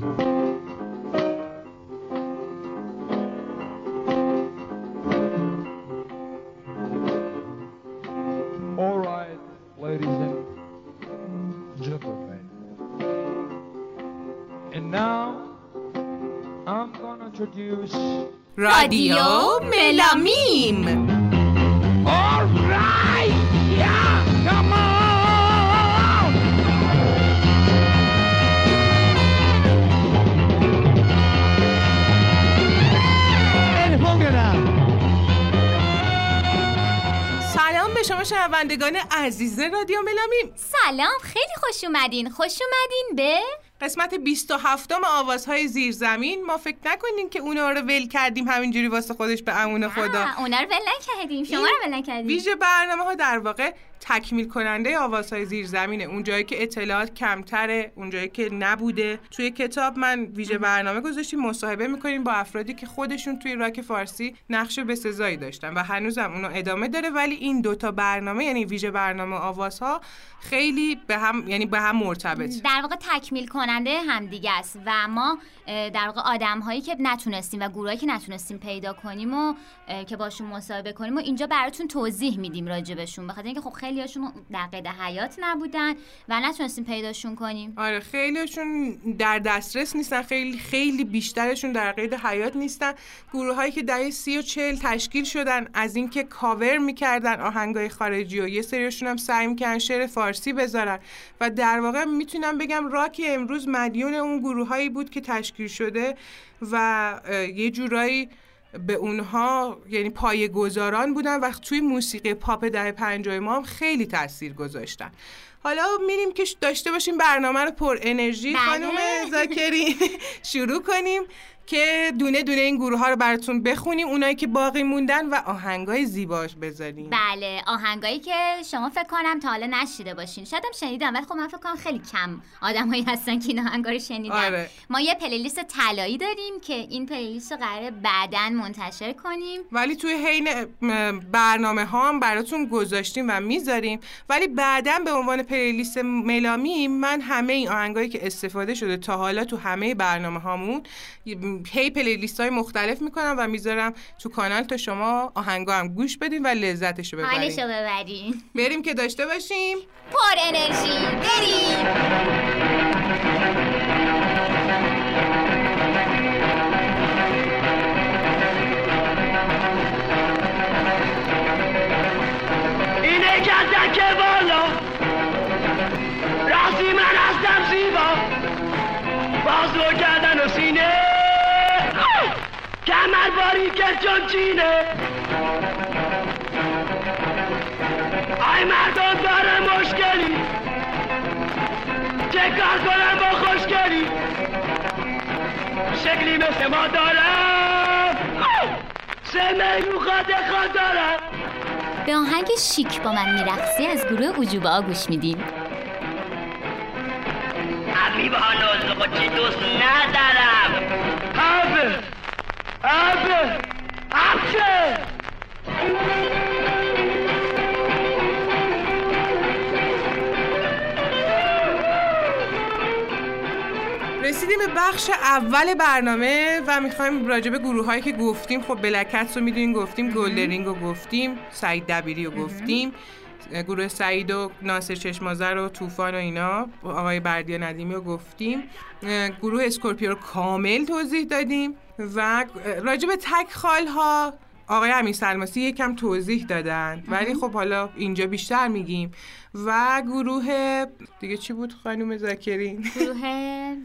All right, ladies and gentlemen. And now I'm gonna introduce Radio Melamim. شما شنوندگان عزیز رادیو ملامیم. سلام خیلی خوش اومدین. خوش اومدین به؟ قسمت 27 آوازهای زیرزمین. ما فکر نکنین که اونا رو ول کردیم همینجوری واسه خودش به امون خدا. اونا رو ول نکردیم. شما رو ول نکردیم. ویژه برنامه ها در واقع تکمیل کننده آوازهای زیرزمینه. اون جایی که اطلاعات کمتره اون جایی که نبوده. توی کتاب من ویژه برنامه گذاشتیم مصاحبه می‌کنیم با افرادی که خودشون توی راک فارسی نقش بسزایی داشتن و هنوزم اونو ادامه داره. ولی این دوتا برنامه یعنی ویژه برنامه آوازها خیلی به هم یعنی به هم مرتبط. در واقع تکمیل کننده همدیگه است و ما در واقع آدم هایی که نتونستیم و گروهایی که نتونستیم پیدا کنیم و که باشون مصاحبه کنیم و اینجا براتون توضیح میدیم راجبشون. بخاطر اینکه خب خیلی هاشون در قید حیات نبودن و نتونستیم پیداشون کنیم. آره خیلیشون در دسترس نیستن خیلی خیلی بیشترشون در قید حیات نیستن. گروه هایی که دهه سی و چل تشکیل شدن از اینکه کاور می‌کردن آهنگای خارجی و یه سریشون هم سعی می‌کردن شعر فارسی بذارن. و در واقع می‌تونم بگم راک امروز مدیون اون گروه هایی بود که تشکیل شده و یه جورایی به اونها یعنی پایه گذاران بودن و توی موسیقی پاپ دهه پنجاه ما هم خیلی تاثیر گذاشتن. حالا میریم که داشته باشیم برنامه رو پر انرژی بله. خانم زاکری. شروع کنیم. که دونه دونه این گروه ها رو براتون بخونیم اونایی که باقی موندن و آهنگای زیباش بذاریم. بله آهنگایی که شما فکر کنم تا حالا نشیده باشین. شاید هم شنیدم ولی خب من فکر کنم خیلی کم آدمایی هستن که این آهنگا رو شنیدن. آره. ما یه پلیلیست طلایی داریم که این پلیلیست رو قراره بعدا منتشر کنیم. ولی توی حین برنامه ها هم براتون گذاشتیم و می‌ذاریم. ولی بعدا به عنوان پلیلیست ملامی من همه این آهنگایی که استفاده شده تا حالا تو همه برنامه هامون هی پلیلیست های مختلف می‌کنم و می‌ذارم تو کانال تا شما آهنگا هم گوش بدین و لذتشو حالشو ببرین. ببرین بریم که داشته باشیم. پر انرژی. بریم. اینه که بالا. کمر باری که چون چینه آی مردم داره مشکلی چه کار کنم با خوشگلی شکلی مثل ما دارم! سه میمون خاده خود دارم به آهنگ شیک با من میرقصی از گروه عجوبه گوش میدیم با نازل چی دوست ندارم آبه رسیدیم به بخش اول برنامه و می‌خوایم راجع به گروه هایی که گفتیم. خب بلکت رو می‌دونیم گفتیم گلدرینگ رو گفتیم سعید دبیری رو گفتیم. گروه سعید و ناصر چشمازر و طوفان و اینا آقای بردیا ندیمی رو گفتیم. گروه اسکورپیو رو کامل توضیح دادیم و راجع به تک خال ها آقای امیر سلماسی یکم توضیح دادن. ولی خب حالا اینجا بیشتر میگیم. و گروه دیگه چی بود خانم زاکرین گروه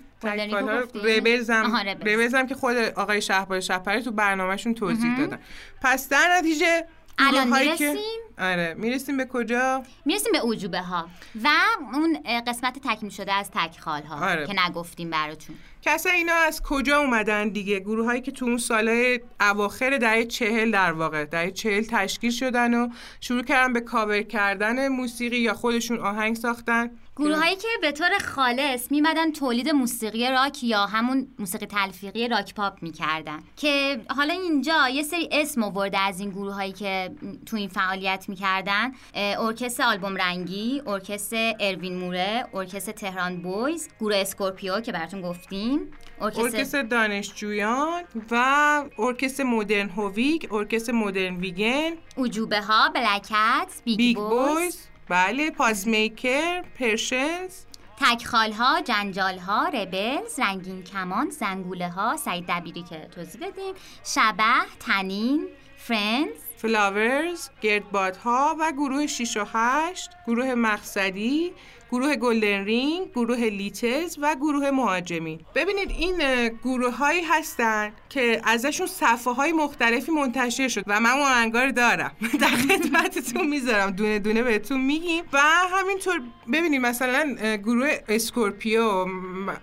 ربلز. ربلزم که خود آقای شهبال شهپری تو برنامهشون توضیح دادن. پس در نتیجه الان می‌رسیم؟ آره می‌رسیم به کجا؟ می‌رسیم به عجوبه ها و اون قسمت تکمیل شده از تکخال ها آره. که نگفتیم براتون. کسا اینا از کجا اومدن دیگه؟ گروه هایی که تو اون سالهای اواخر دهه چهل در واقع دهه چهل تشکیل شدن و شروع کردن به کاور کردن موسیقی یا خودشون آهنگ ساختن. گروه هایی که به طور خالص میمدن تولید موسیقی راک یا همون موسیقی تلفیقی راک پاپ می‌کردن. که حالا اینجا یه سری اسم آورده از این گروه هایی که تو این فعالیت می‌کردن. ارکستر آلبوم رنگی ارکستر اروین موره ارکستر تهران بویز گروه اسکورپیو که براتون گفتیم. ارکستر دانشجویان و ارکستر مدرن هویک ارکستر مدرن ویگن اوجوبه ها بلکت بیگ, بیگ بویز. بویز. بله پاس میکر پرشنز. تکخال ها جنجال ها ربلز رنگین کمان زنگوله ها سعید دبیری که توضیح دادیم شبه تنین فرندز فلاورز گردبادها و گروه 6 و 8 گروه مقصدی. گروه گلدن رینگ گروه لیتلز و گروه مهاجمین ببینید این گروه هایی هستن که ازشون صفحه های مختلفی منتشر شد و من اون دارم. در خدمتتون می‌ذارم. دونه دونه بهتون میگیم. و همینطور ببینید مثلا گروه اسکورپیو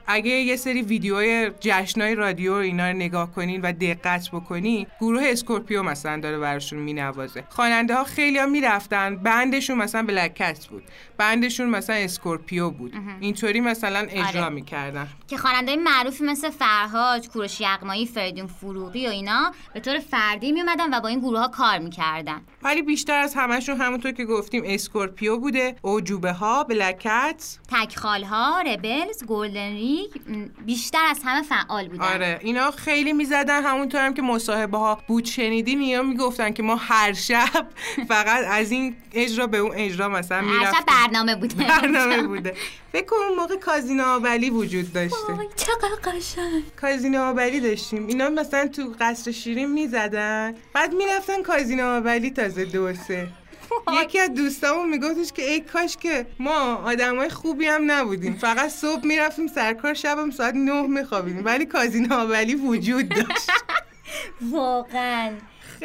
اگه یه سری ویدیوهای جشنای رادیو اینا رو نگاه کنین و دقت بکنین گروه Scorpio مثلا داره براشون مینوازه. خواننده ها خیلی ها می‌رفتن. band شون مثلا Black Cat بود. band شون مثلا Scorpio بود. اینطوری مثلا اجرا آره. می‌کردن. که خواننده معروفی مثل فرهاد کوروش یغمایی فریدون فروغی و اینا به طور فردی میومدن و با این گروه ها کار می‌کردن. ولی بیشتر از همشون همونطور که گفتیم Scorpio بوده. اعجوبه ها Black Cats. تکخال ها ربلز گلدن ریگ بیشتر از همه فعال بودن. آره اینا خیلی می‌زدن. همونطور هم که مصاحبه ها بود شنیدین اینا می‌گفتن که ما هر شب فقط از این اجرا به اون اجرا مثلا هر شب می‌رفتیم. برنامه برنامه بوده. فکر کن اون موقع کازینو آبلی وجود داشته. وای، چقدر قشنگ. کازینو آبلی داشتیم. اینا مثلا تو قصر شیرین می‌زدن. بعد می‌رفتن کازینو آبلی تازه دو سه یکی از دوستامون میگفتش که ای کاش که ما آدمای خوبی هم نبودیم. فقط صبح می‌رفتیم سرکار شبم ساعت نه میخوابیدیم. ولی کازینو آبلی وجود داشت. واقعا.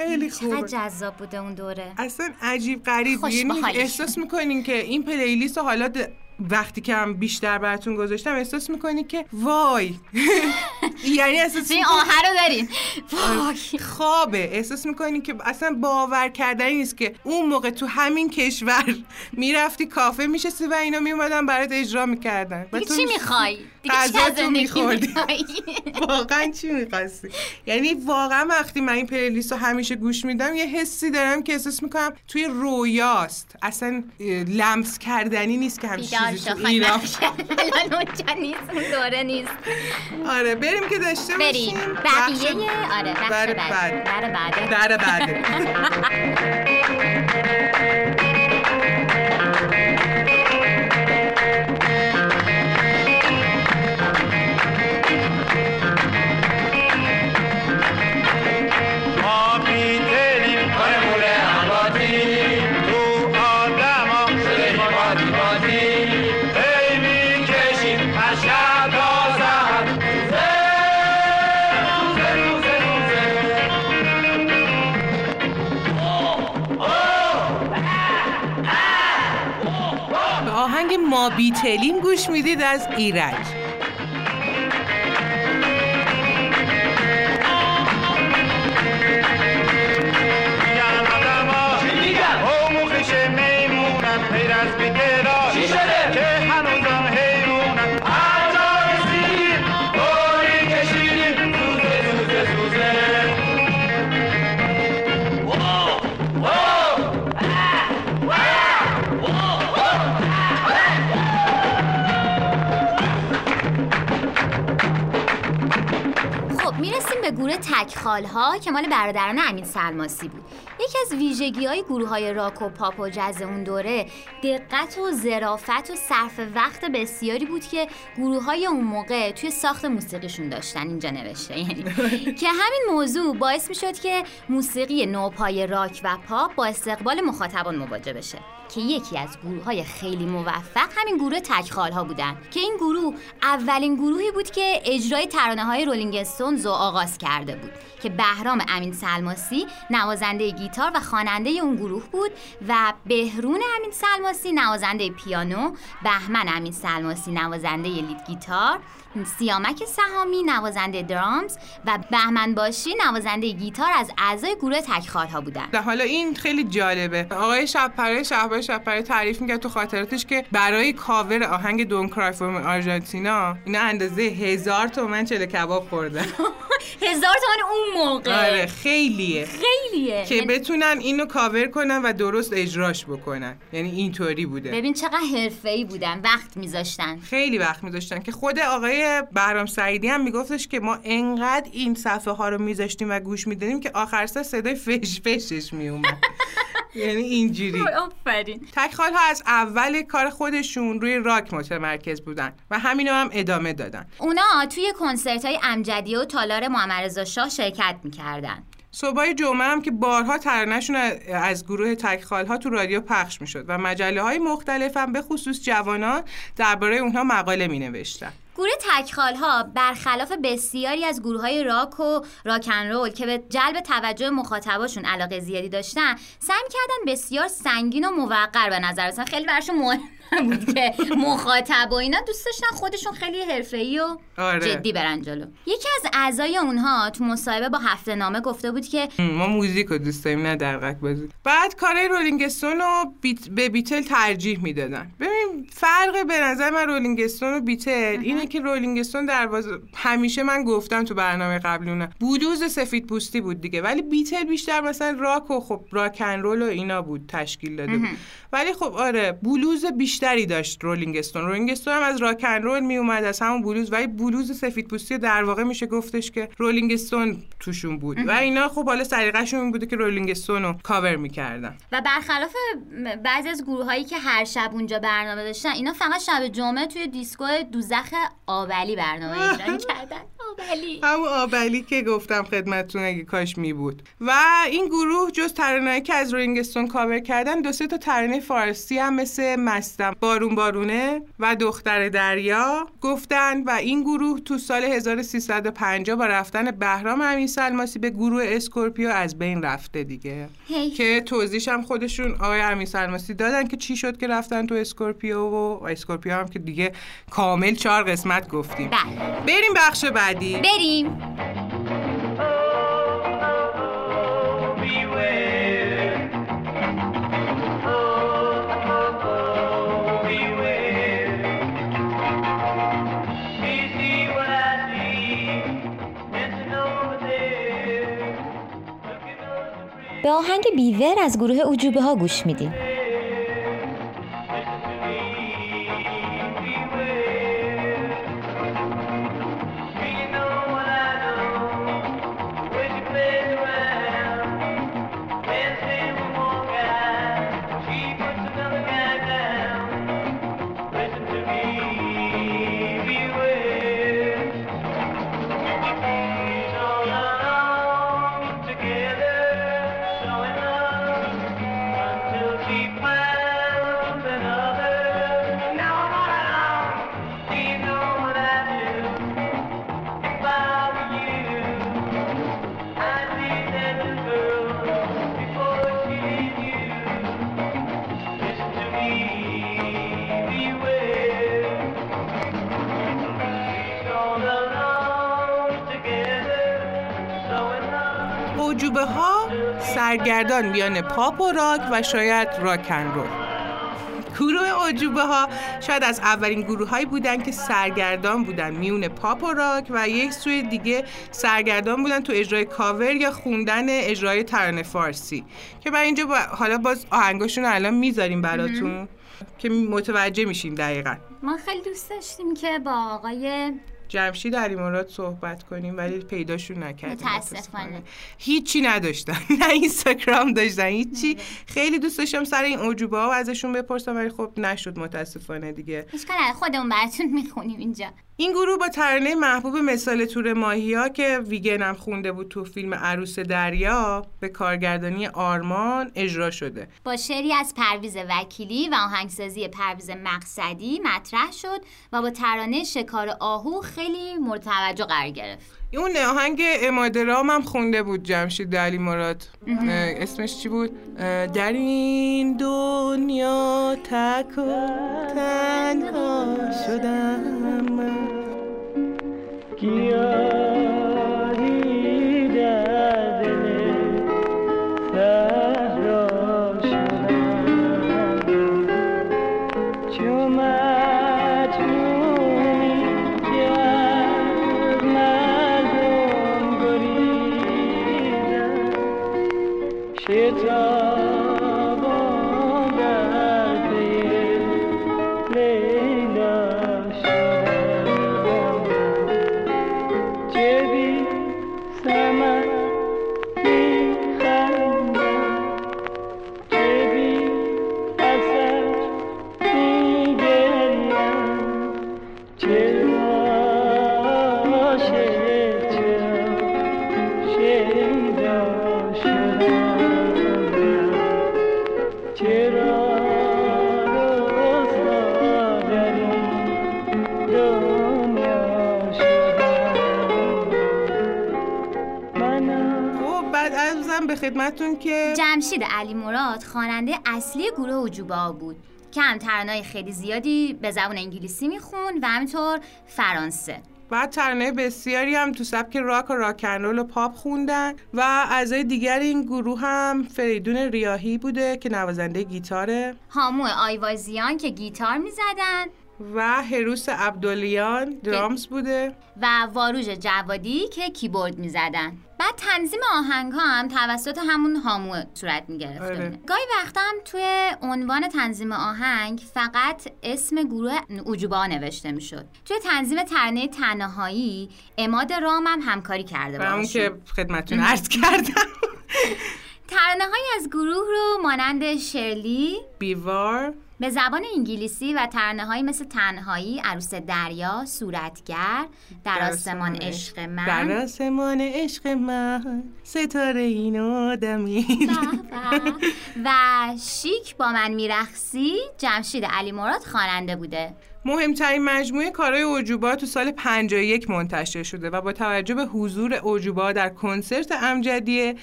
خیلی چقدر خوبه جذاب بوده اون دوره. اصلا عجیب غریب. یعنی. احساس می‌کنین که این پلیلیست رو حالا د- وقتی که هم بیشتر براتون گذاشتم احساس می‌کنی که وای. یعنی احساس این آهر رو داریم وای. خوابه. احساس می‌کنی که اصلا باور کردنی نیست که اون موقع تو همین کشور می‌رفتی کافه میشستی و اینا میومدن برات اجرا می‌کردن. چی می‌خوای؟ دیگه غذا می‌خوردی. واقعا چی می‌خواستی؟ یعنی واقعا وقتی من این پلیلیست رو همیشه گوش میدم یه حسی دارم که احساس می‌کنم توی رویاست. اصلا لمس کردنی نیست که همچین بیدار چیزی تو ایران نیست دوره نیست. آره بریم که داشته بریم. باشیم. بقیه بخش آره بخش در بعد. بعد. در بعد. بیتلیم گوش می‌دید از ایرج. می‌رسیم به گروه تکخال ها که مال برادران امین سلماسی بود. یکی از ویژگی های گروه های راک و پاپ و جز اون دوره دقت و ظرافت و صرف وقت بسیاری بود که گروه های اون موقع توی ساخت موسیقیشون داشتن. اینجا نوشته. یعنی که همین موضوع باعث می‌شد که موسیقی نوپای راک و پاپ با استقبال مخاطبان مواجه بشه. که یکی از گروه های خیلی موفق همین گروه تکخال ها بودن. که این گروه اولین گروهی بود که اجرای ترانه های Rolling Stones رو آغاز کرده بود. که بهرام امین سلماسی نوازنده گیتار و خواننده اون گروه بود و بهرام امین سلماسی نوازنده پیانو بهمن امین سلماسی نوازنده lead گیتار سیامک سهامی نوازنده drums و بهمن باشی نوازنده گیتار از اعضای گروه تکخال ها بودن حالا این خیلی جالبه. آقای شبپره شهبال شبپره تعریف می‌کرد تو خاطراتش که برای کاور آهنگ Don't Cry Me Argentina اینا اندازه هزار تومن چله کباب خوردن. هزار تومن اون موقع. آره خیلیه. خیلیه. که یعنی بتونن اینو کاور کنن و درست اجراش بکنن. یعنی اینطوری بوده. ببین چقدر حرفه‌ای بودن وقت میذاشتن. خیلی وقت میذاشتن که خود آقای بهرام سعیدی هم میگفتش که ما انقدر این صفحه ها رو میذاشتیم و گوش می‌دادیم که آخر سر صدای فش فشش میومد. یعنی اینجوری. آفرین. تکخال ها از اول کار خودشون روی راک متمرکز بودن و همینو هم ادامه دادن. اونا توی کنسرت های امجدیه و تالار محمد رضا شاه شرکت می‌کردن. صبحای جمعه هم که بارها ترانهشون از گروه تکخال ها تو رادیو پخش می‌شد و مجله های مختلف هم به خصوص جوانان درباره اونها مقاله می نوشتن گروه تکخال ها برخلاف بسیاری از گروه های راک و راکن رول که به جلب توجه مخاطباشون علاقه زیادی داشتن سعی کردن بسیار سنگین و موقر به نظر برسن خیلی براشون مهم بود که مخاطب و اینا دوست داشتن خودشون خیلی حرفه‌ای و آره. جدی برن جلو. یکی از اعضای اونها تو مصاحبه با هفته نامه گفته بود که ما موزیک رو دوست داریم نه درقک بازی. بعد کارهای رولینگستون رو بیت به بیتل ترجیح می‌دادن. ببین فرق به نظر من رولینگستون و بیتل اینه که رولینگستون در واز... همیشه من گفتم تو برنامه قبلی اونه بلوز سفید پوستی بود دیگه. ولی بیتل بیشتر مثلا راک و خب راکن رول و اینا بود تشکیل داده بود. ولی خب آره بلوز بیشتری داشت Rolling Stone Rolling Stone هم از rock and roll می اومد از همون بلوز. ولی بلوز سفید پوستی در واقع میشه گفتش که Rolling Stone توشون بود. و اینا خب حالا سلیقه‌شون این بوده که Rolling Stone رو کاور می‌کردن. و برخلاف بعضی از گروه هایی که هر شب اونجا برنامه داشتن اینا فقط شب جمعه توی دیسکو دوزخ آبعلی برنامه اجرا کردن. آبعلی. همون آبعلی که گفتم خدمتتون اگه کاش می بود و این گروه جز ترانه‌ای که از Rolling Stone cover کردن دو سه تا ترانه فارسی هم مثل مستم بارون بارونه و دختر دریا گفتن و این گروه تو سال 1350 با رفتن بهرام امین سلماسی به گروه Scorpio از بین رفته دیگه هی. که توضیحش هم خودشون آقای امین سلماسی دادن که چی شد که رفتن تو Scorpio و Scorpio هم که دیگه کامل چهار قسمت گفتیم بله بریم بخش بعدی بریم beware. به آهنگ بیور از گروه عجوبه ها گوش میدیم. اوجوبه ها سرگردان میان پاپ و راک و شاید راکن رول. گروه اوجوبه ها شاید از اولین گروه هایی بودن که سرگردان بودن میون پاپ و راک و یک سوی دیگه سرگردان بودن تو اجرای کاور یا خوندن اجرای ترانه فارسی. که من اینجا با حالا باز آهنگاشون رو الان می‌ذاریم براتون که متوجه میشیم دقیقا. ما خیلی دوست داشتیم که با آقای جمشید علی مراد صحبت کنیم ولی پیداشون نکردیم. متاسفانه. هیچی نداشتن. نه اینستاگرام داشتن هیچی. خیلی دوست داشتم سر این اوجوبه ها و ازشون بپرسم ولی خب نشد. متاسفانه دیگه. اشکال خودمون براتون می‌خونیم اینجا. این گروه با ترانه محبوب مثال تور ماهی ها که ویگن هم خونده بود تو فیلم عروس دریا به کارگردانی آرمان اجرا شده. با شعری از پرویز وکیلی و آهنگسازی پرویز مقصدی مطرح شد و با ترانه شکار آهو خیلی مورد قرار گرفت. اون آهنگ امادرام هم خونده بود جمشید علی مراد. اسمش چی بود؟ در این دنیا تک و تنها شدم من. जाए جمشید علی مراد خواننده اصلی گروه اوجوبا بود. که هم ترانه‌های خیلی زیادی به زبان انگلیسی میخون و همینطور فرانسه. بعد ترانه بسیاری هم تو سبک راک و راکنرول و پاپ خوندن و اعضای دیگر این گروه هم فریدون ریاهی بوده که نوازنده گیتاره. هامو آیوازیان که گیتار می‌زدن. و هروس عبدالیان درامز بوده. و واروژ جوادی که کیبورد می‌زدن. بعد تنظیم آهنگ ها هم توسط همون هامو صورت می‌گرفت آره. گاهی وقتا هم توی عنوان تنظیم آهنگ فقط اسم گروه اوجوبا نوشته می‌شد. توی تنظیم ترانه تنهایی اماد رام هم همکاری کرده باشون. که خدمتون عرض کردم. ترانه از گروه رو مانند شرلی بیوار به زبان انگلیسی و ترانه مثل تنهایی، عروس دریا، صورتگر، در آسمان عشق در من. آسمان عشق من. ستاره این آدمی. و شیک با من میرخصی جمشید علی مراد خواننده بوده. مهمترین مجموعه کارهای اوجوبا تو سال 51 منتشر شده و با توجه به حضور اوجوبا در کنسرت امجدیه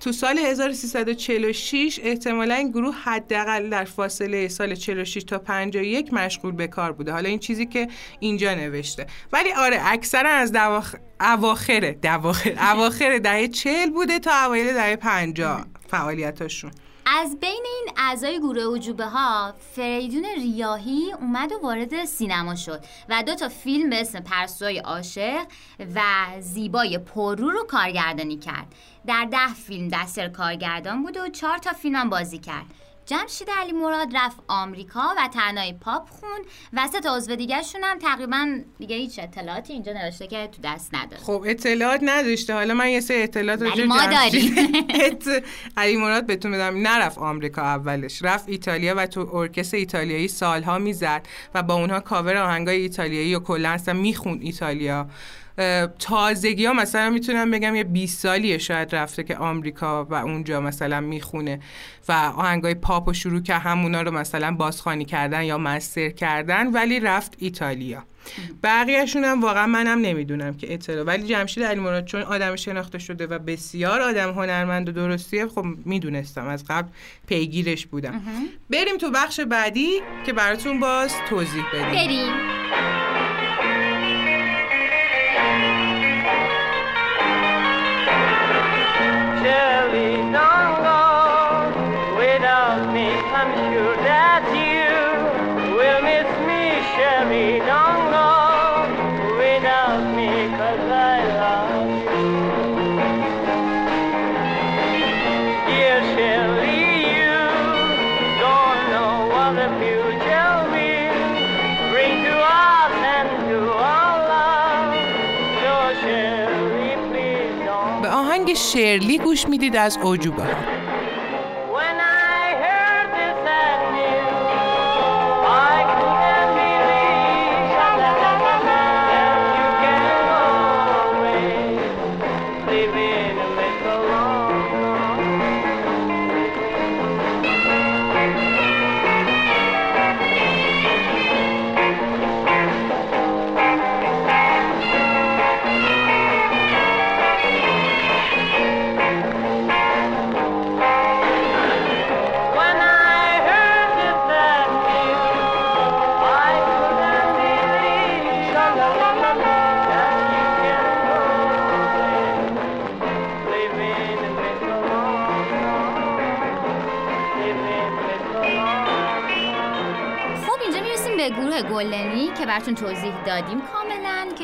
تو سال 1346 احتمالا این گروه حداقل در فاصله سال 46 تا 51 مشغول به کار بوده. حالا این چیزی که اینجا نوشته. ولی آره اکثرا از دواخ... اواخر دواخر اواخر دهه 40 بوده تا اوایل دهه 50 فعالیتاشون. از بین این اعضای گروه وجوبه ها فریدون ریاهی اومد و وارد سینما شد و دو تا فیلم به اسم پرسوی عاشق و زیبای پررو رو کارگردانی کرد. در ده فیلم دستر کارگردان بود و چهار تا فیلم هم بازی کرد. جمشید علی مراد رفت آمریکا و تنهای پاپ خون و سه تا عضو دیگرشون هم تقریبا دیگه هیچ اطلاعاتی اینجا نوشته که تو دست نداره. خب اطلاعات نداشته. حالا من یه سری اطلاعات ولی به ما داریم. ات- علی مراد بهتون بدم. نرفت آمریکا اولش. رفت ایتالیا و تو ارکستر ایتالیایی سالها می‌زد و با اونها کاور آهنگای ایتالیایی و کلا اصلا میخون ایتالیا. تازگی ها مثلا می‌تونم بگم یه 20 سالیه شاید رفته که آمریکا و اونجا مثلا می‌خونه و آهنگای پاپ و شروع که همونا رو مثلا بازخوانی کردن یا مستر کردن ولی رفت ایتالیا. بقیهشون هم واقعا منم نمی‌دونم که اطلاع. ولی جمشید علی مراد چون آدم شناخته شده و بسیار آدم هنرمند و درستیه خب می‌دونستم. از قبل پیگیرش بودم. بریم تو بخش بعدی که براتون باز توضیح بدیم. بریم. No. آهنگ شرلی گوش می‌دید از اوجوبه ها براتون توضیح دادیم.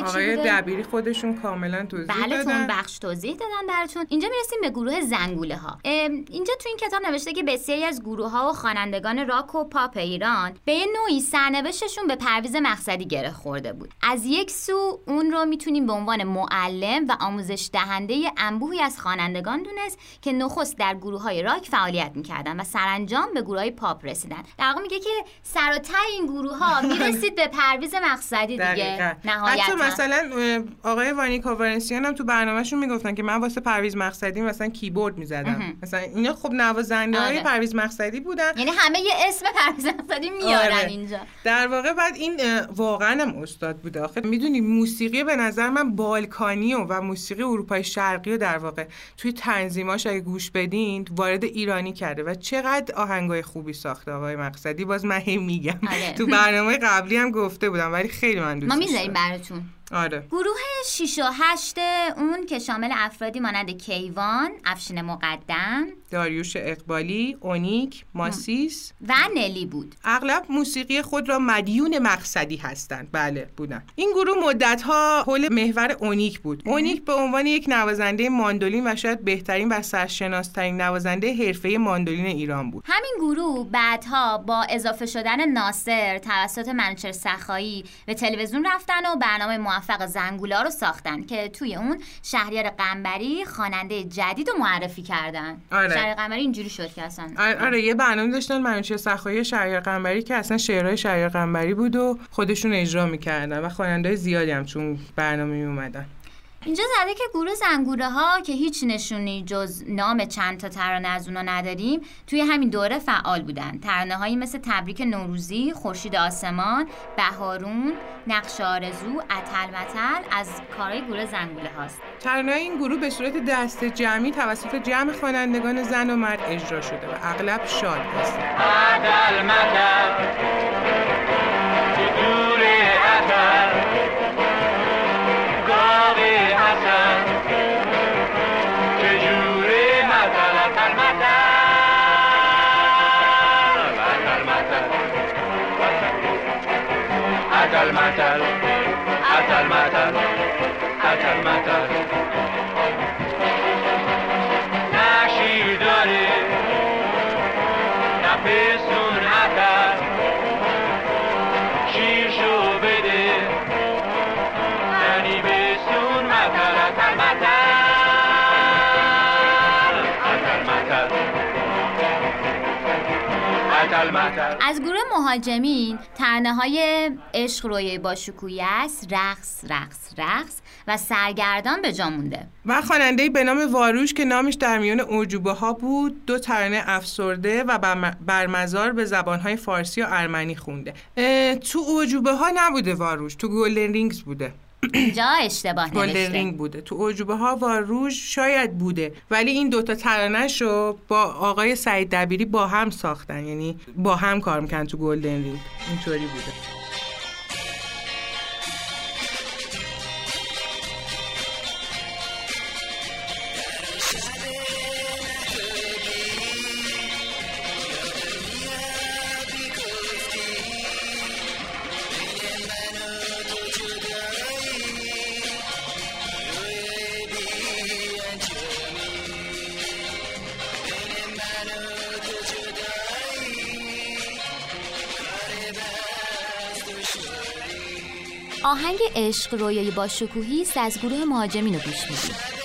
آقای دبیری خودشون کاملا توضیح بله دادن. بخش توضیح دادم براتون. اینجا می‌رسیم به گروه زنگوله ها اینجا تو این کتاب نوشته که بسیاری از گروه ها و خوانندگان راک و پاپ ایران به یه نوعی سرنوشتشون به پرویز مقصدی گره خورده بود. از یک سو اون رو می‌تونیم به عنوان معلم و آموزش دهنده انبوهی از خوانندگان دونست که نخست در گروه های راک فعالیت می‌کردن و سرانجام به گروه های پاپ رسیدن. در میگه که سر و ته این گروه ها می‌رسید به پرویز مقصدی دیگه. نهایتا. مثلا آقای وانی کاورنسیان هم تو برنامهشون می‌گفتن که من واسه پرویز مقصدی مثلا کیبورد می‌زدم مثلا اینا خب نوازنده های آره. پرویز مقصدی بودن یعنی همه یه اسم پرویز مقصدی میارن آره. اینجا در واقع بعد این واقعا هم استاد بوده آخه می‌دونی موسیقی به نظر من بالکانی و, موسیقی اروپای شرقی و در واقع توی تنظیماش اگه گوش بدین وارد ایرانی کرده و چقدر آهنگای خوبی ساخته آقای مقصدی باز من هی میگم آره. تو برنامه قبلی هم گفته بودم ولی خیلی من دوست ما می‌ذاریم. براتون آره. گروه 6 و 8 اون که شامل افرادی مانند کیوان، افشین مقدم داریوش اقبالی، اونیک، ماسیس و نلی بود. اغلب موسیقی خود را مدیون مقصدی هستند. بله بودن. این گروه مدت ها حول محور اونیک بود. اونیک به عنوان یک نوازنده ماندولین و شاید بهترین و سرشناسترین نوازنده حرفه ماندولین ایران بود. همین گروه بعدها با اضافه شدن ناصر توسط منوچهر سخایی به تلویزیون رفتن و برنامه موفق زنگولا رو ساختن که توی اون شهریار قنبری خواننده جدید رو معرفی کردن. آره. شهریار قنبری اینجوری شد که اصلا آره آره، یه برنامه داشتن منوچهر سخایی شهریار قنبری که اصلا شعرهای شهریار قنبری بود و خودشون اجرا می‌کردن و خواننده زیادی هم چون برنامه می اومدن اینجا زده که گروه زنگوله ها که هیچ نشونی جز نام چند تا ترانه از اونا نداریم توی همین دوره فعال بودن. ترانه هایی مثل تبریک نوروزی خورشید آسمان بهارون نقش آرزو اتل متل از کارهای گروه زنگوله هاست. ترانه این گروه به صورت دست جمعی توسط جمع خوانندگان زن و مرد اجرا شده و اغلب شاد هستند. عدل مدل matar, hasta el matar, hasta el matar. از گروه مهاجمین ترانه های عشق رویای با شکویی است رقص رقص رقص و سرگردان به جا مونده. و خواننده به نام واروش که نامش در میان اعجوبه ها بود دو ترانه افسرده و بر- برمزار به زبانهای فارسی و ارمنی خونده. تو اعجوبه ها نبوده واروش تو Golden Rings بوده. اینجا اشتباه Golden نوشته. رینگ بوده. تو اعجوبه ها واروش شاید بوده. ولی این دوتا ترانهش رو با آقای سعید دبیری با هم ساختن. یعنی با هم کار می‌کنن تو Golden Ring. اینطوری بوده. آهنگ عشق رویای با شکوهی است از گروه مهاجمین رو گوش میدیم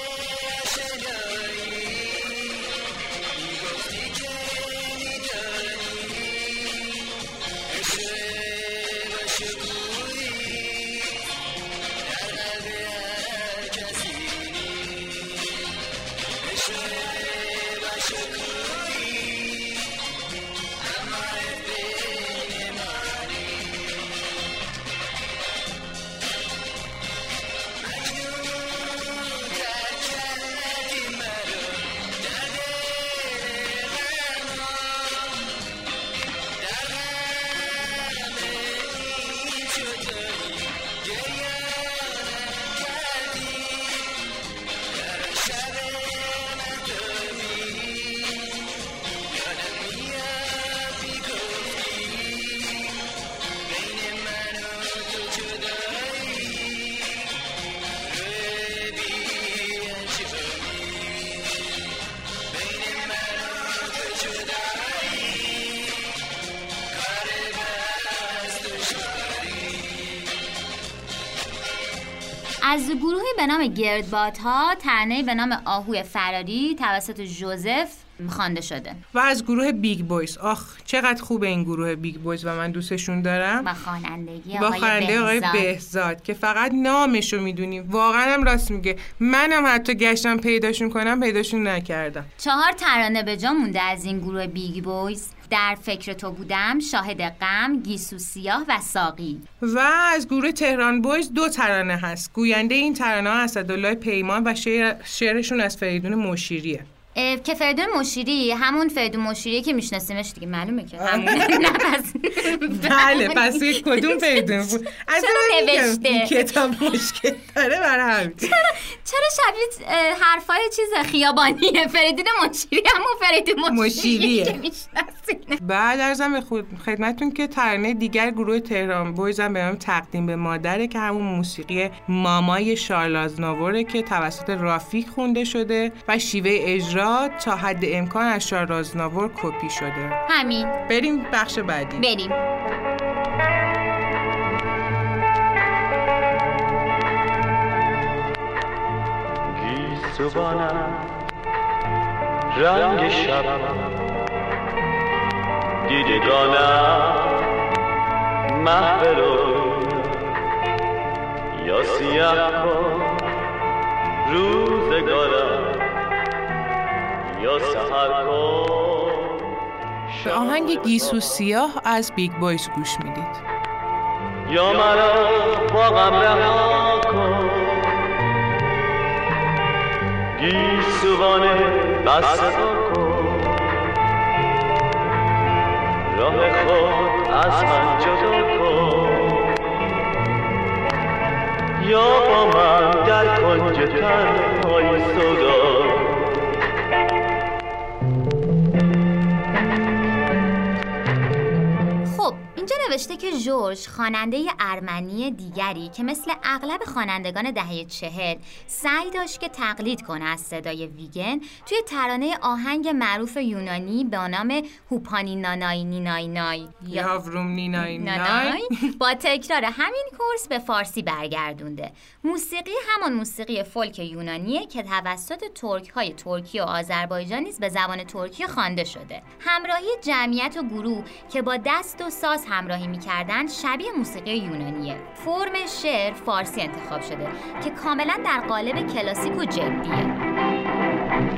از گروهی به نام گردباد ها ترانه به نام آهوی فراری توسط جوزف خوانده شده. و از گروه Big Boys. آخ چقدر خوبه این گروه Big Boys و من دوستشون دارم. با خوانندگی با آقای خواننده آقای بهزاد. بهزاد که فقط نامشو می‌دونی. واقعا هم راست میگه. منم حتی گشتم پیداشون کنم پیداشون نکردم. چهار ترانه به جا مونده از این گروه Big Boys. در فکر تو بودم شاهد غم گیسو سیاه و ساقی. و از گروه تهران بویز دو ترانه هست. گوینده این ترانه ها اسدالله پیمان و شعر شعرشون از فریدون مشیریه که فریدون مشیری همون فریدون مشیری که میشناسیمش دیگه معلومه که. همونه نه پس بله پس کدوم فریدون بود؟ از میگم نوشته؟ کتاب مشکل داره برای همین. چرا شبیه حرفای چیز خیابانیه؟ فریدون مشیری همون فریدون مشیری مشیریه. که می‌شناسین بعد ارزم به خود خدمتتون که ترانه دیگر گروه تهران بویز هم به نام تقدیم به مادره که همون موسیقی مامای شارلازناوره که توسط رافیک خونده شده و شیوه اجرا تا حد امکان از شارلازناور کپی شده. همین. بریم بخش بعدی. بریم. گیسوانم رنگ شب دیدگانم محو رو یا سیاه کن روزگارم یا سحر کن به آهنگ گیسو سیاه از Big Boys گوش می‌دید. یا مرا با غم رها کن. گیسوانه بسته کن راه خود از من جدا کن. یا با من در کنج تنهای سودا نوشته که جورج خواننده ارمنی دیگری که مثل اغلب خوانندگان دهه چهل سعی داشت که تقلید کنه از صدای ویگن توی ترانه آهنگ معروف یونانی به نام هوپانی نانای نینای نای. یا نینای نای. با تکرار همین کورس به فارسی برگردونده. موسیقی همان موسیقی فولک یونانیه که توسط ترک های ترکیه و آذربایجان نیز به زبان ترکیه خوانده شده. همراهی جمعیت و گروه که با دست و ساز همراهی می‌کردن شبیه موسیقی یونانیه. فرم شعر فارسی انتخاب شده که کاملا در قالب کلاسیک و جدیه.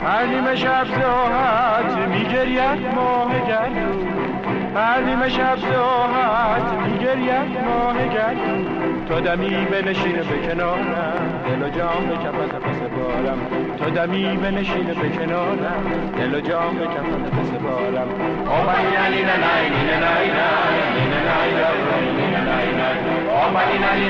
هر شب ساعت میگرید ماه گردون هر شب ساعت میگرید ماه گردون تو دمی بنشین به کنارم دل و جام به کفت پس بارم تو دمی بنشین به کنارم دل و جام به کفت پس بارم آمدی نی نه نای نای نای نه نای نای نی نه نای نای آمدی نی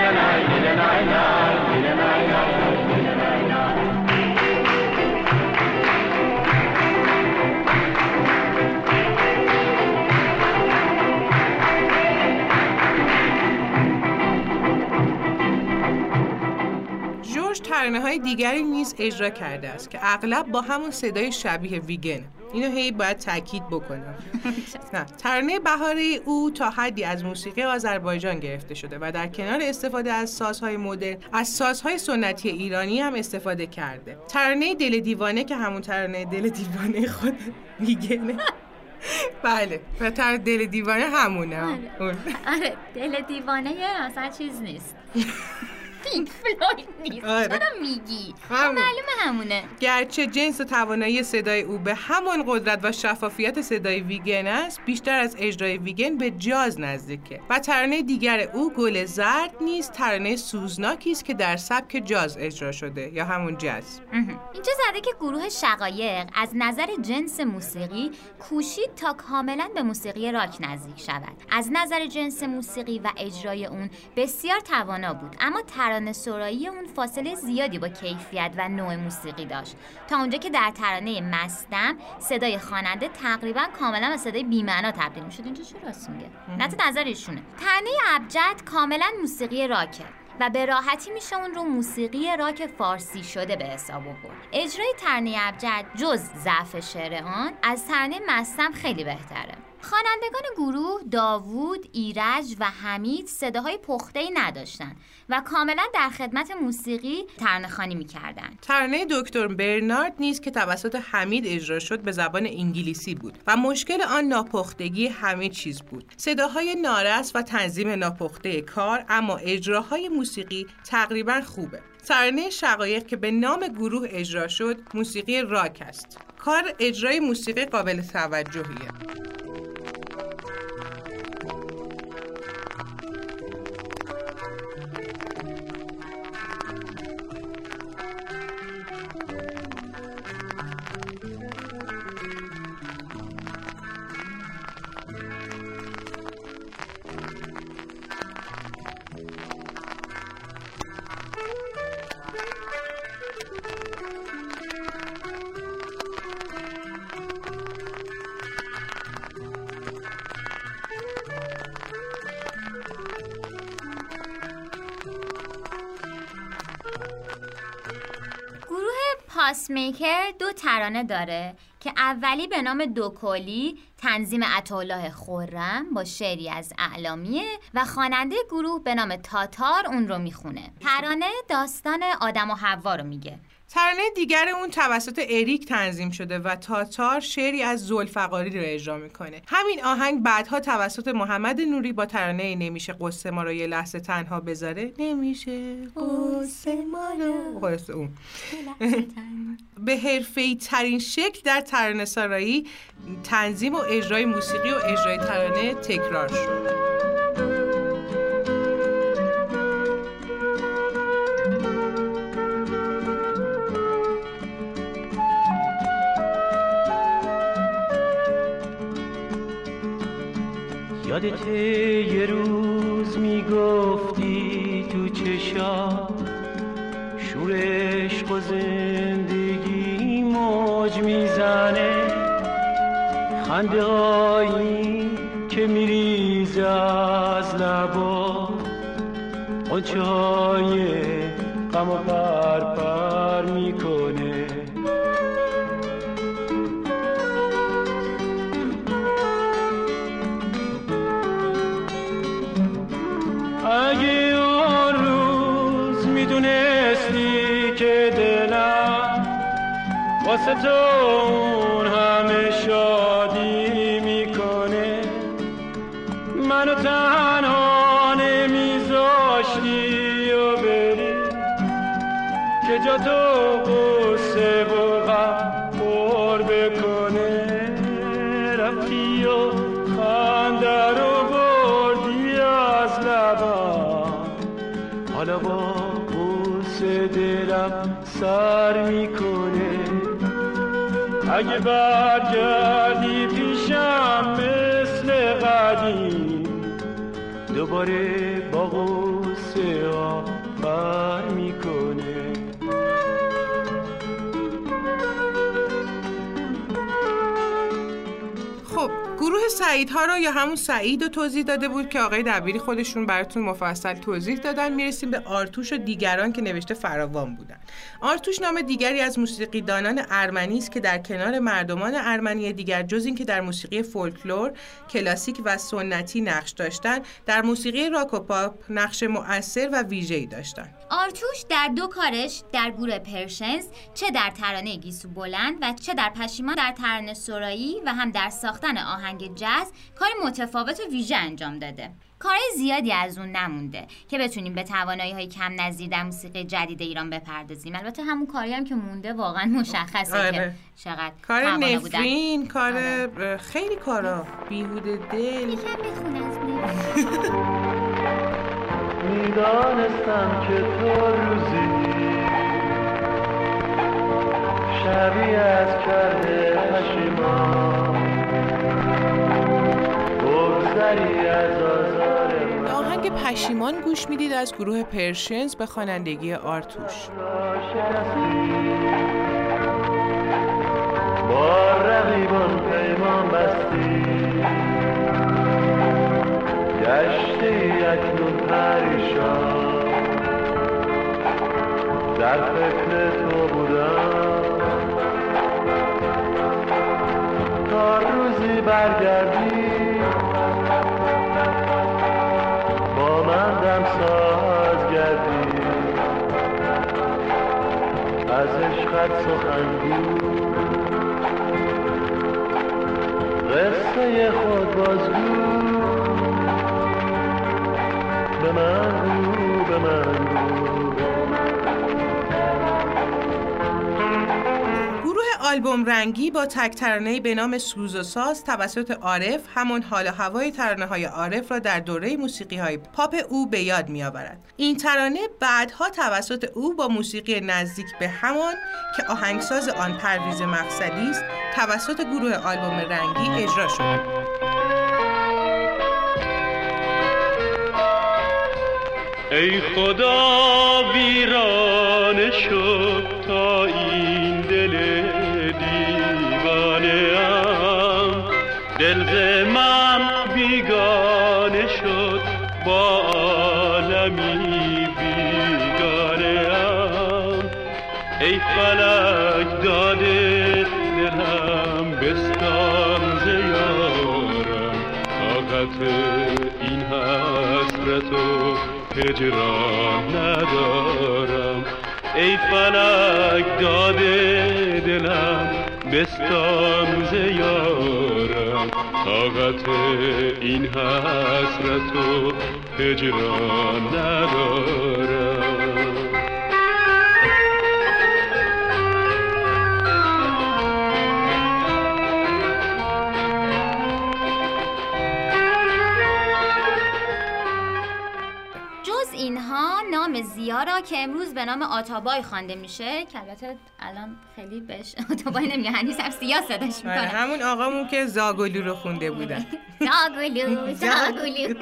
ترانه های دیگری نیز اجرا کرده است که اغلب با همون صدای شبیه ویگن. اینو هی باید تاکید بکنم. نه ترانه بهاره او تا حدی از موسیقی آذربایجان گرفته شده و در کنار استفاده از سازهای مدرن از سازهای سنتی ایرانی هم استفاده کرده. ترانه دل دیوانه که همون ترانه دل دیوانه خود ویگنه بله و تر دل دیوانه همونه. اون. آره دل دیوانه اصلا چیز نیست. پینک فلوید نیست. آره. چرا میگی؟ خب. همون. معلومه همونه. گرچه جنس و توانایی صدای او به همان قدرت و شفافیت صدای ویگن است بیشتر از اجرای ویگن به جاز نزدیکه. و ترانه دیگر او گل زرد نیز ترانه سوزناکی است که در سبک جاز اجرا شده یا همون جاز. اینجا زده که گروه شقایق از نظر جنس موسیقی کوشید تا کاملا به موسیقی راک نزدیک شود. از نظر جنس موسیقی و اجرای اون بسیار توانا بود اما ترانه سرایی اون فاصله زیادی با کیفیت و نوع موسیقی داشت. تا اونجا که در ترانه مستم صدای خواننده تقریبا کاملا به صدای بی‌معنا تبدیل می‌شد. اینجا چی راست میگه؟ نه تو نظر ایشونه ترانه ابجد کاملا موسیقی راکه و به راحتی میشه اون رو موسیقی راک فارسی شده به حساب آورد. اجرای ترانه ابجد جز ضعف شعر آن از ترانه مستم خیلی بهتره. خوانندگان گروه داوود، ایرج و حمید صداهای پخته ای نداشتند و کاملا در خدمت موسیقی ترانه‌خوانی می‌کردند. ترانه دکتر برنارد نیز که توسط حمید اجرا شد به زبان انگلیسی بود و مشکل آن ناپختگی همه چیز بود. صداهای نارس و تنظیم ناپخته کار اما اجراهای موسیقی تقریبا خوبه. ترانه شقایق که به نام گروه اجرا شد موسیقی راک است. کار اجرای موسیقی قابل توجهیه. گروه پاسمیکر دو ترانه داره که اولی به نام دوکلی تنظیم عطاالله خورم با شعری از اعلامیه و خواننده گروه به نام تاتار اون رو می‌خونه. ترانه داستان آدم و حوا رو میگه. ترانه دیگر اون توسط اریک تنظیم شده و تاتار شعری از زلفقاری رو اجرا می‌کنه. همین آهنگ بعدها توسط محمد نوری با ترانه نمیشه قصه ما رو یه لحظه تنها بذاره. نمیشه قصه ما رو قصه اون. به حرفه‌ای ترین شکل در ترانه سرایی تنظیم و اجرای موسیقی و اجرای ترانه تکرار شد. یادت یه روز می‌گفتی تو چشا شور عشق و زندگی موج می‌زنه. خنده هایی که میریزه از لبا. قنچه های غم و پرپر واسه تو اون اگه برگردی پیشم مثل قدیم دوباره با قصه ها بر می‌کنه. خب گروه سعید ها رو یا همون سعید توضیح داده بود که آقای دبیری خودشون براتون مفصل توضیح دادن. می‌رسیم به آرتوش و دیگران که نوشته فراوان بودن. آرتوش نام دیگری از موسیقیدانان ارمنی است که در کنار مردمان ارمنی دیگر جز اینکه در موسیقی فولکلور کلاسیک و سنتی نقش داشتن در موسیقی راک و پاپ نقش مؤثر و ویژه‌ای داشتند آرتوش در دو کارش در گروه Persians چه در ترانه گیسو بلند و چه در پشیمان در ترانه سرایی و هم در ساختن آهنگ جاز کار متفاوت و ویژه انجام داده کارهای زیادی از اون نمونده که بتونیم به توانایی های کم نظیر در موسیقی جدید ایران بپردازیم البته همون کاری هم که مونده واقعا مشخصه آره. که چقدر کار. نفرین کار آره. خیلی کارا بیهوده دل. می‌دانستم که تو روزی شبیه از کرده پشیمان بگذری از آزار آهنگ پشیمان گوش می‌دید از گروه پرشنز به خوانندگی آرتوش. با رقیبان پیمان بستی. گشتی اکنون پریشان. در فکر تو بودم. تا روزی برگردی عشقت سخنگو قصه خود بازگو آلبوم رنگی با تک ترانه‌ای به نام سوز و ساز توسط عارف همان حال هوای ترانه های عارف را در دوره موسیقی های پاپ او به یاد می آورد. این ترانه بعدها توسط او با موسیقی نزدیک به همان که آهنگساز آن پرویز مقصدی است توسط گروه آلبوم رنگی اجرا شد. ای خدا ویرانه شد هجران ندارم. ای فلک داده دلم بستان ز یارم. طاقت این حسرت و هجران ندارم. اینها نام زیا را که امروز به نام آتابای خوانده میشه که البته الان خیلی بهش آتابای نمیگه هنوز هم سیا صداش آره، می‌کنه. همون آقامون که زاگلو رو خونده بودن. زاگلو زاگلو.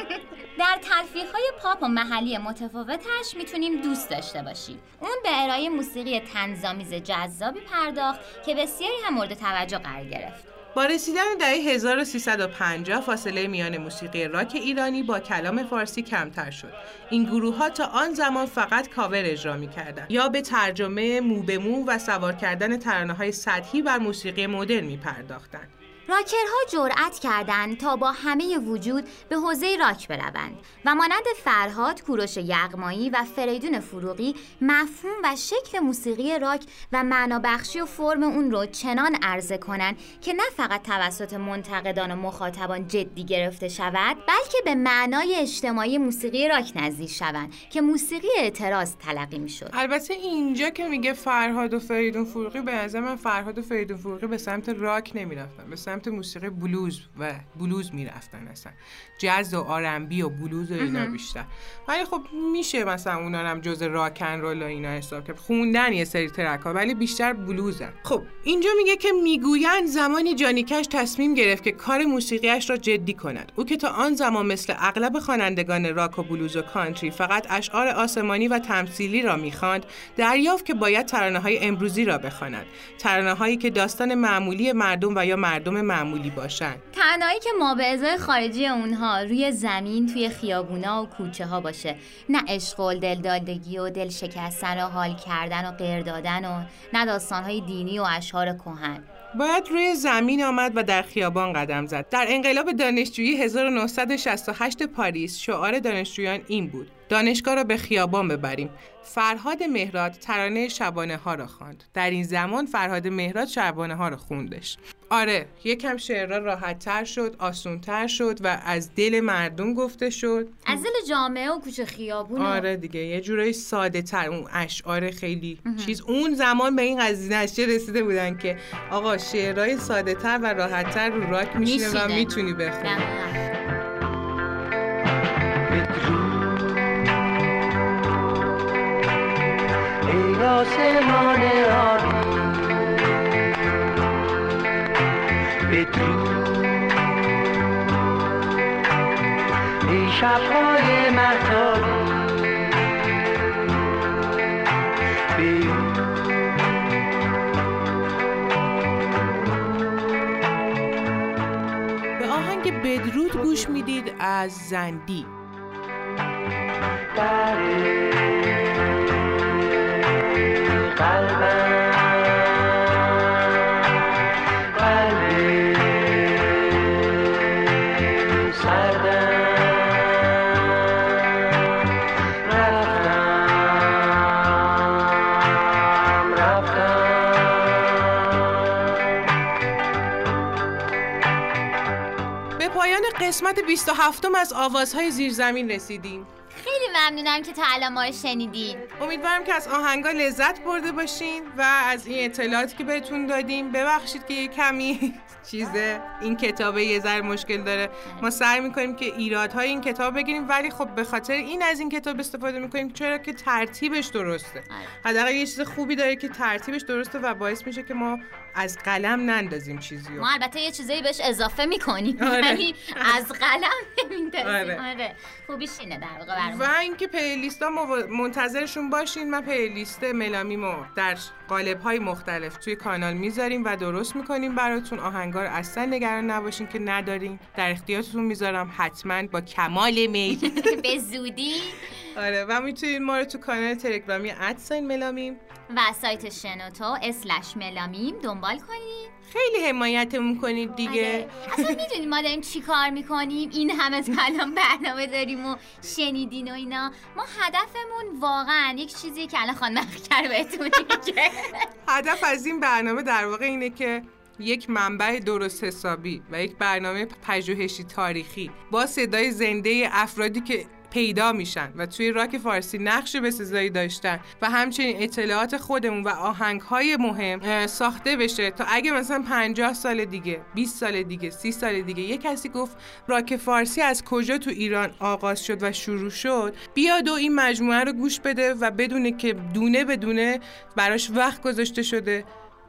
در تلفیق های پاپ و محلی متفاوتش می‌تونیم دوست داشته باشیم. اون به ارائه موسیقی تنظامیز جذابی پرداخت که بسیاری هم مورد توجه قرار گرفت. با رسیدن دهه 1350 فاصله میان موسیقی راک ایرانی با کلام فارسی کمتر شد. این گروه ها تا آن زمان فقط کاور اجرا می یا به ترجمه مو به مو و سوار کردن ترانه های سطحی بر موسیقی مدرن می پرداختند. راکرها جرأت کردند تا با همه وجود به حوزه راک بروند و مانند فرهاد کوروش یغمایی و فریدون فروغی مفهوم و شکل موسیقی راک و معنابخشی و فرم اون رو چنان عرضه کنند که نه فقط توسط منتقدان و مخاطبان جدی گرفته شود بلکه به معنای اجتماعی موسیقی راک نزدیک شوند که موسیقی اعتراض تلقی می‌شد. البته اینجا که میگه فرهاد و فریدون فروغی به نظر من فرهاد و فریدون فروغی به سمت راک نمی‌رفتن به سمت موسیقی بلوز و بلوز می‌رفتن اصلا. جاز و آرنبی و بلوز و اینا بیشتر. ولی خب میشه مثلا اونا هم جز راکن رول و اینا حساب کرد. خوندن یه سری ترک ها ولی بیشتر بلوزن. خب اینجا میگه که می‌گویند زمانی جانی کش تصمیم گرفت که کار موسیقیش را جدی کند. او که تا آن زمان مثل اغلب خوانندگان راک و بلوز و کانتری فقط اشعار آسمانی و تمثیلی را می‌خواند دریافت که باید ترانه های امروزی را بخواند. ترانه هایی که داستان معمولی مردم و یا مردم معمولی باشند تنهایی که ما به ازای خارجی اونها روی زمین توی خیابونا و کوچه ها باشه. نه عشق و دلدادگی و دل شکستن و حال کردن و غیر دادن و نه داستانهای دینی و اشعار کهن. باید روی زمین آمد و در خیابان قدم زد. در انقلاب دانشجویی 1968 پاریس شعار دانشجویان این بود: دانشگاه را به خیابان ببریم. فرهاد مهراد ترانه شبانه ها را خواند. در این زمان فرهاد مهراد شبانه ها را خوندش. آره، یکم شعرها راحت تر شد، آسون تر شد و از دل مردم گفته شد. از دل جامعه و کوچه خیابون آره دیگه یه جورایی ساده تر اون اشعار خیلی چیز اون زمان به این قضیه رسیده بودن که آقا شعرهای ساده تر و راحت تر رو راک میشینه و. می‌تونی بخونی ای آسمان آبی بدرود ای شبهای مهتابی بدرود به آهنگ بدرود گوش می‌دید از زندی. قسمت 27 از آوازهای زیرزمین رسیدیم. خیلی ممنونم که تا الان ما شنیدین. امیدوارم که از آهنگا لذت برده باشین و از این اطلاعاتی که بهتون دادیم ببخشید که یه کمی چیزه این کتاب یه ذره مشکل داره. ما سعی می‌کنیم که ایرادهای این کتاب بگیریم ولی خب به خاطر این از این کتاب استفاده می‌کنیم چرا که ترتیبش درسته. حداقل یه چیز خوبی داره که ترتیبش درسته و باعث میشه که ما از قلم نندازیم چیزی رو ما البته یه چیزایی بهش اضافه می‌کنیم آره. ولی از قلم نمیندازیم آره. آره خوبیش اینه در واقع. و اینکه پلیلیست ها منتظرشون باشین من پلیلیست ملامیمو در قالب های مختلف توی کانال می‌ذاریم و درست می‌کنیم براتون. آهنگار اصلا نگران نباشین که نداریم در اختیارتون می‌ذارم حتما با کمال میل. به زودی. آره و می‌تونید ما رو تو کانال تلگرامی ادساین ملامیم و سایت شنوتو اسلش ملامیم دنبال کنید خیلی حمایتمون کنید دیگه. آره. اصلا می‌دونیم ما داریم چی کار می‌کنیم؟ این همه الان برنامه داریم و شنیدین و اینا. ما هدفمون واقعا یک چیزی که الان خانم اخکر بهتون میگه. هدف از این برنامه در واقع اینه که یک منبع درست حسابی و یک برنامه پژوهشی تاریخی با صدای زنده افرادی که پیدا میشن و توی راک فارسی نقش بسزایی داشتن و همچنین اطلاعات خودمون و آهنگ های مهم ساخته بشه تا اگه مثلا 50 سال دیگه 20 سال دیگه 30 سال دیگه یه کسی گفت راک فارسی از کجا تو ایران آغاز شد و شروع شد بیاد و این مجموعه رو گوش بده و بدونه که دونه به دونه براش وقت گذاشته شده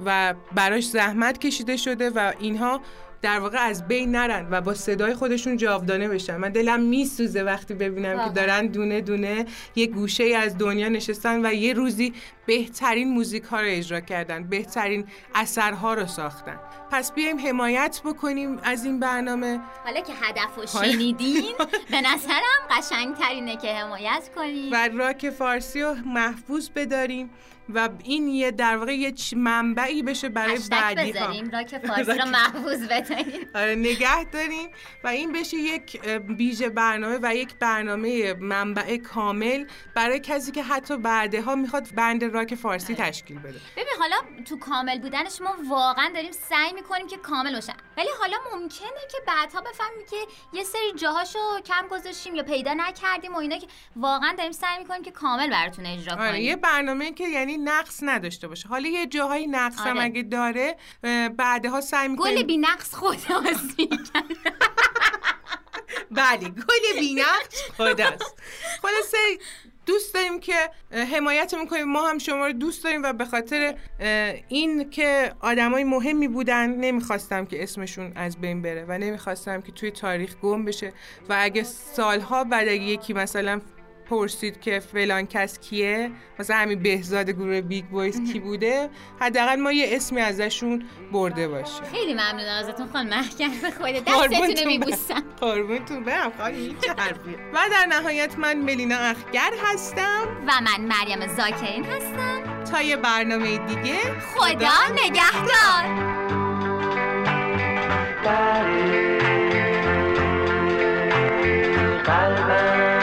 و براش زحمت کشیده شده و اینها در واقع از بین نرن و با صدای خودشون جاودانه بشن. من دلم میسوزه وقتی ببینم که. دارن دونه دونه یه گوشه از دنیا نشستن و یه روزی بهترین موزیک ها رو اجرا کردن بهترین اثرها رو ساختن. پس بیایم حمایت بکنیم از این برنامه. حالا که هدف رو شنیدین به نظرم قشنگترینه که حمایت کنید. و راک فارسی رو محفوظ بداریم. و این یه در واقع یه منبعی بشه برای بعدی ها. راک فارسی رو محفوظ بداریم آره نگه داریم. و این بشه یک ویژه برنامه و یک برنامه منبع کامل برای کسی که حتی بعدها می‌خواد بند راک فارسی تشکیل بده. ببین حالا تو کامل بودنش ما واقعا داریم سعی می‌کنیم که کامل باشه ولی حالا ممکنه که بعدها بفهمیم که یه سری جاهاشو کم گذاشتیم یا پیدا نکردیم و اینا که واقعا داریم سعی می‌کنیم که کامل براتون اجرا آره کنیم. یه برنامه که یعنی نقص نداشته باشه. حالا یه جاهای نقص هم آره. اگه داره بعدها سعی گل می‌کنیم بی نقص خداحافظی بله گل بینقش خداست. خلاصه دوست داریم که حمایت می‌کنیم. ما هم شما رو دوست داریم و به خاطر این که آدمای مهمی بودن نمی‌خواستم که اسمشون از بین بره و نمی‌خواستم که توی تاریخ گم بشه. و اگه سالها بعد اگه یکی مثلا پرسید که فلان کس کیه؟ مثلا همین بهزاد گروه Big Boys کی بوده؟ حداقل ما یه اسمی ازشون برده باشیم. خیلی ممنونم ازتون خانم محکم. خود دستتون رو میبوسم. قربونتون برم خالی و در نهایت من ملینا اخگر هستم. و من مریم زاکرین هستم. تا یه برنامه دیگه خدا نگهدار. بیهوده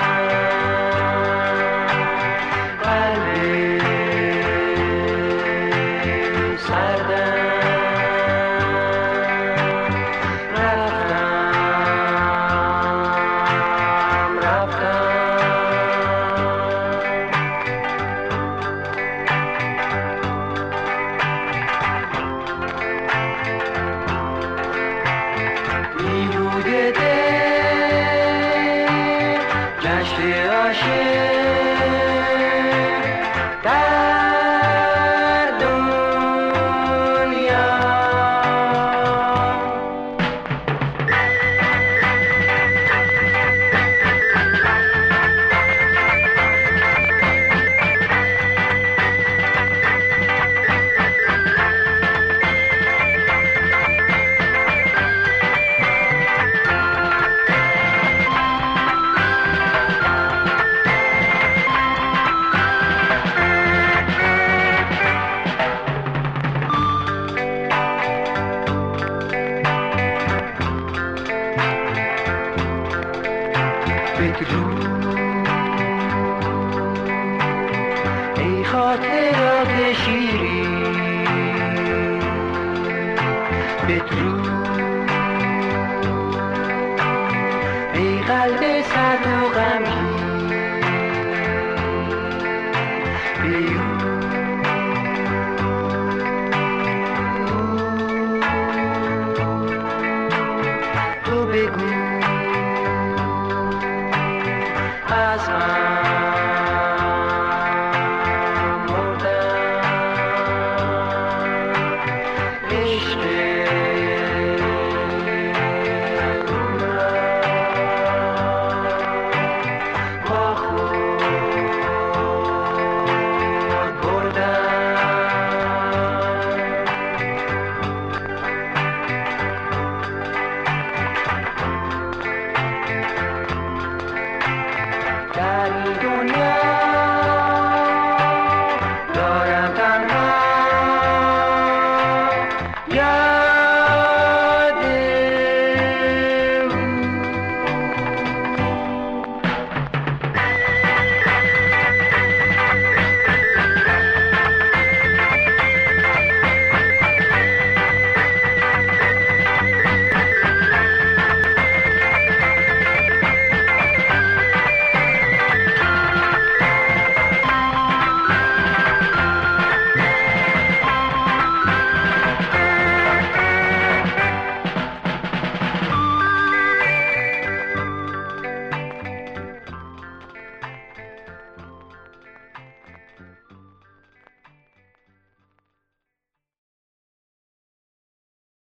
रे घूम